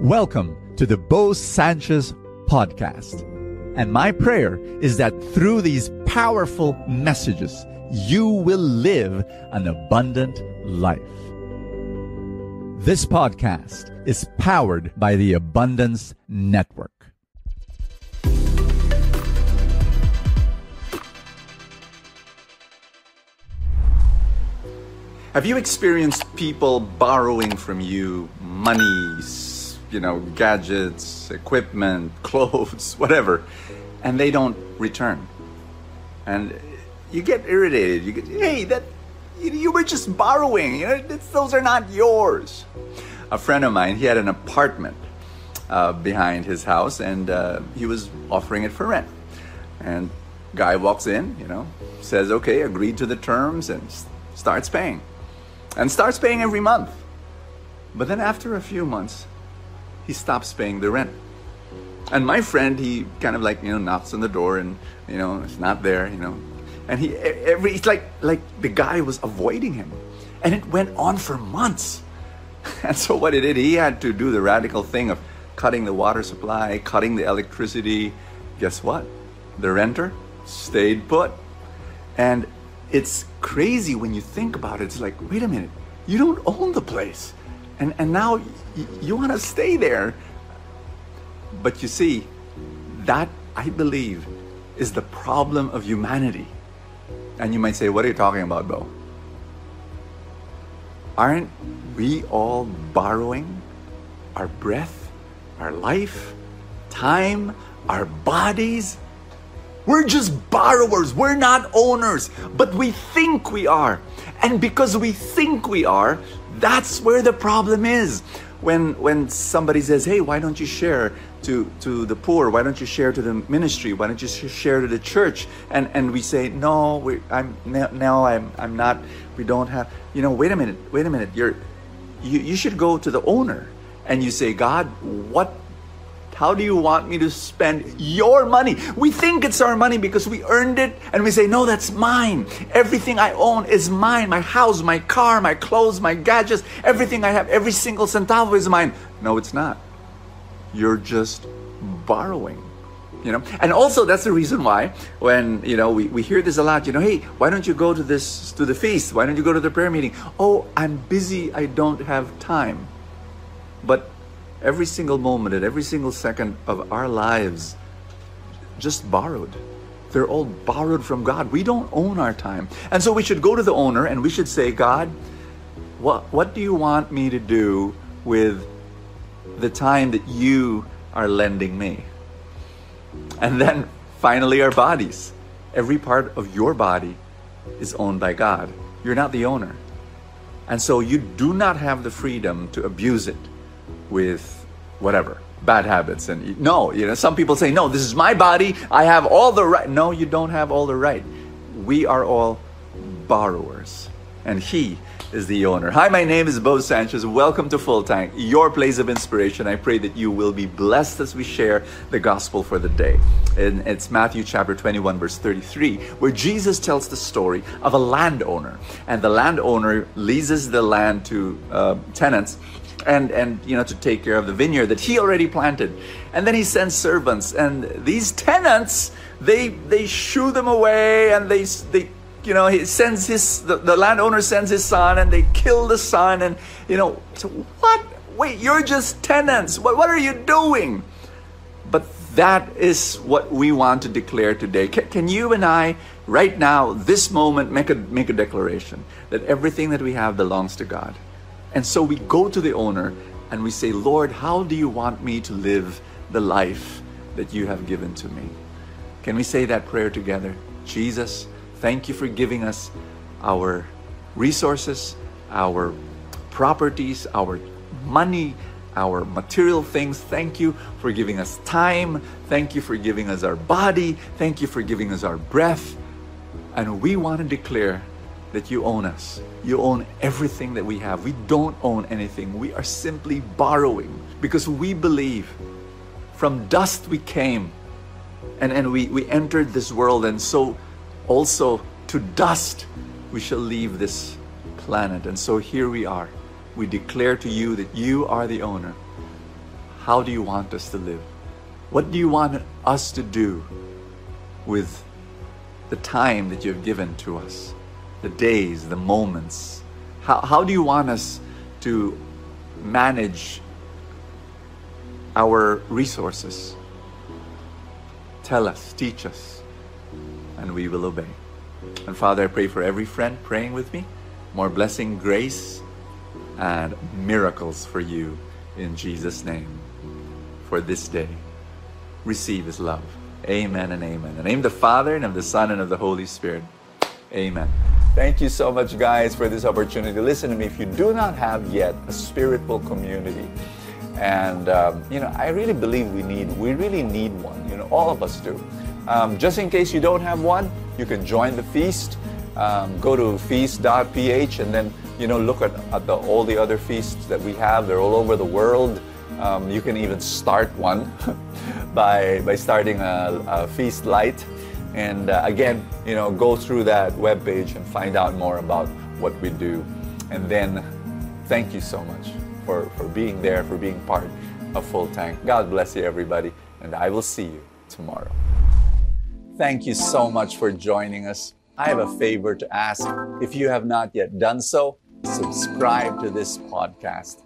Welcome to the Bo Sanchez podcast. And my prayer is that through these powerful messages, you will live an abundant life. This podcast is powered by the Abundance Network. Have you experienced people borrowing from you money, you know, gadgets, equipment, clothes, whatever, and they don't return? And you get irritated. You get, hey, that you, you were just borrowing. You know, those are not yours. A friend of mine, he had an apartment uh, behind his house, and uh, he was offering it for rent. And guy walks in, you know, says, okay, agreed to the terms, and starts paying and starts paying every month. But then after a few months, he stops paying the rent. And my friend, he kind of like, you know, knocks on the door and, you know, it's not there, you know. And he, every, it's like, like the guy was avoiding him. And it went on for months. And so what he did, he had to do the radical thing of cutting the water supply, cutting the electricity. Guess what? The renter stayed put. And it's crazy when you think about it. It's like, wait a minute, you don't own the place. And, and now y- you want to stay there. But you see, that I believe is the problem of humanity. And you might say, what are you talking about, Bo? Aren't we all borrowing our breath, our life, time, our bodies? We're just borrowers. We're not owners, but we think we are. And because we think we are, that's where the problem is. When when somebody says, "Hey, why don't you share to to the poor? Why don't you share to the ministry? Why don't you share to the church?" And and we say, "No, we, I'm now I'm I'm not. We don't have. You know, wait a minute, wait a minute. You're you, you should go to the owner and you say, God, what how do you want me to spend your money? We think it's our money because we earned it and we say, No, that's mine. Everything I own is mine. My house, my car, my clothes, my gadgets, everything I have, every single centavo is mine. No, it's not. You're just borrowing. You know, and also that's the reason why when you know we, we hear this a lot, you know, hey, why don't you go to this to the feast? Why don't you go to the prayer meeting? Oh, I'm busy, I don't have time. But every single moment and every single second of our lives just borrowed. They're all borrowed from God. We don't own our time. And so we should go to the owner and we should say, God, what, what do you want me to do with the time that you are lending me? And then finally, our bodies. Every part of your body is owned by God. You're not the owner. And so you do not have the freedom to abuse it with whatever bad habits and no you know some people say no this is my body i have all the right no you don't have all the right. We are all borrowers and he is the owner. Hi my name is bo sanchez. Welcome to full tank your place of inspiration. I pray that you will be blessed as we share the gospel for the day. And it's matthew chapter 21 verse 33 where jesus tells the story of a landowner. And the landowner leases the land to uh, tenants and and you know to take care of the vineyard that he already planted. And then he sends servants and these tenants they they shoo them away and they they you know he sends his the, the landowner sends his son and they kill the son and you know so what? Wait you're just tenants. What what are you doing? But that is what we want to declare today. Can, can you and i right now this moment make a make a declaration that everything that we have belongs to god and so we go to the owner and we say, Lord, how do you want me to live the life that you have given to me? Can we say that prayer together? Jesus, thank you for giving us our resources, our properties, our money, our material things. Thank you for giving us time. Thank you for giving us our body. Thank you for giving us our breath. And we want to declare that you own us. You own everything that we have. We don't own anything. We are simply borrowing because we believe from dust we came and, and we, we entered this world, and so also to dust we shall leave this planet. And so here we are. We declare to you that you are the owner. How do you want us to live? What do you want us to do with the time that you've given to us? The days, the moments. How, how do you want us to manage our resources? Tell us, teach us, and we will obey. And Father, I pray for every friend praying with me. More blessing, grace, and miracles for you in Jesus' name for this day. Receive his love. Amen and amen. In the name of the Father and of the Son and of the Holy Spirit. Amen. Thank you so much, guys, for this opportunity. Listen to me. If you do not have yet a spiritual community, and um, you know, I really believe we need, we really need one. You know, all of us do. Um, just in case you don't have one, you can join the feast. Um, go to feast.ph and then you know look at, at the, all the other feasts that we have. They're all over the world. Um, you can even start one by by starting a, a feast light. And uh, again, you know, go through that web page and find out more about what we do. And then, thank you so much for, for being there, for being part of Full Tank. God bless you, everybody, and I will see you tomorrow. Thank you so much for joining us. I have a favor to ask. If you have not yet done so, subscribe to this podcast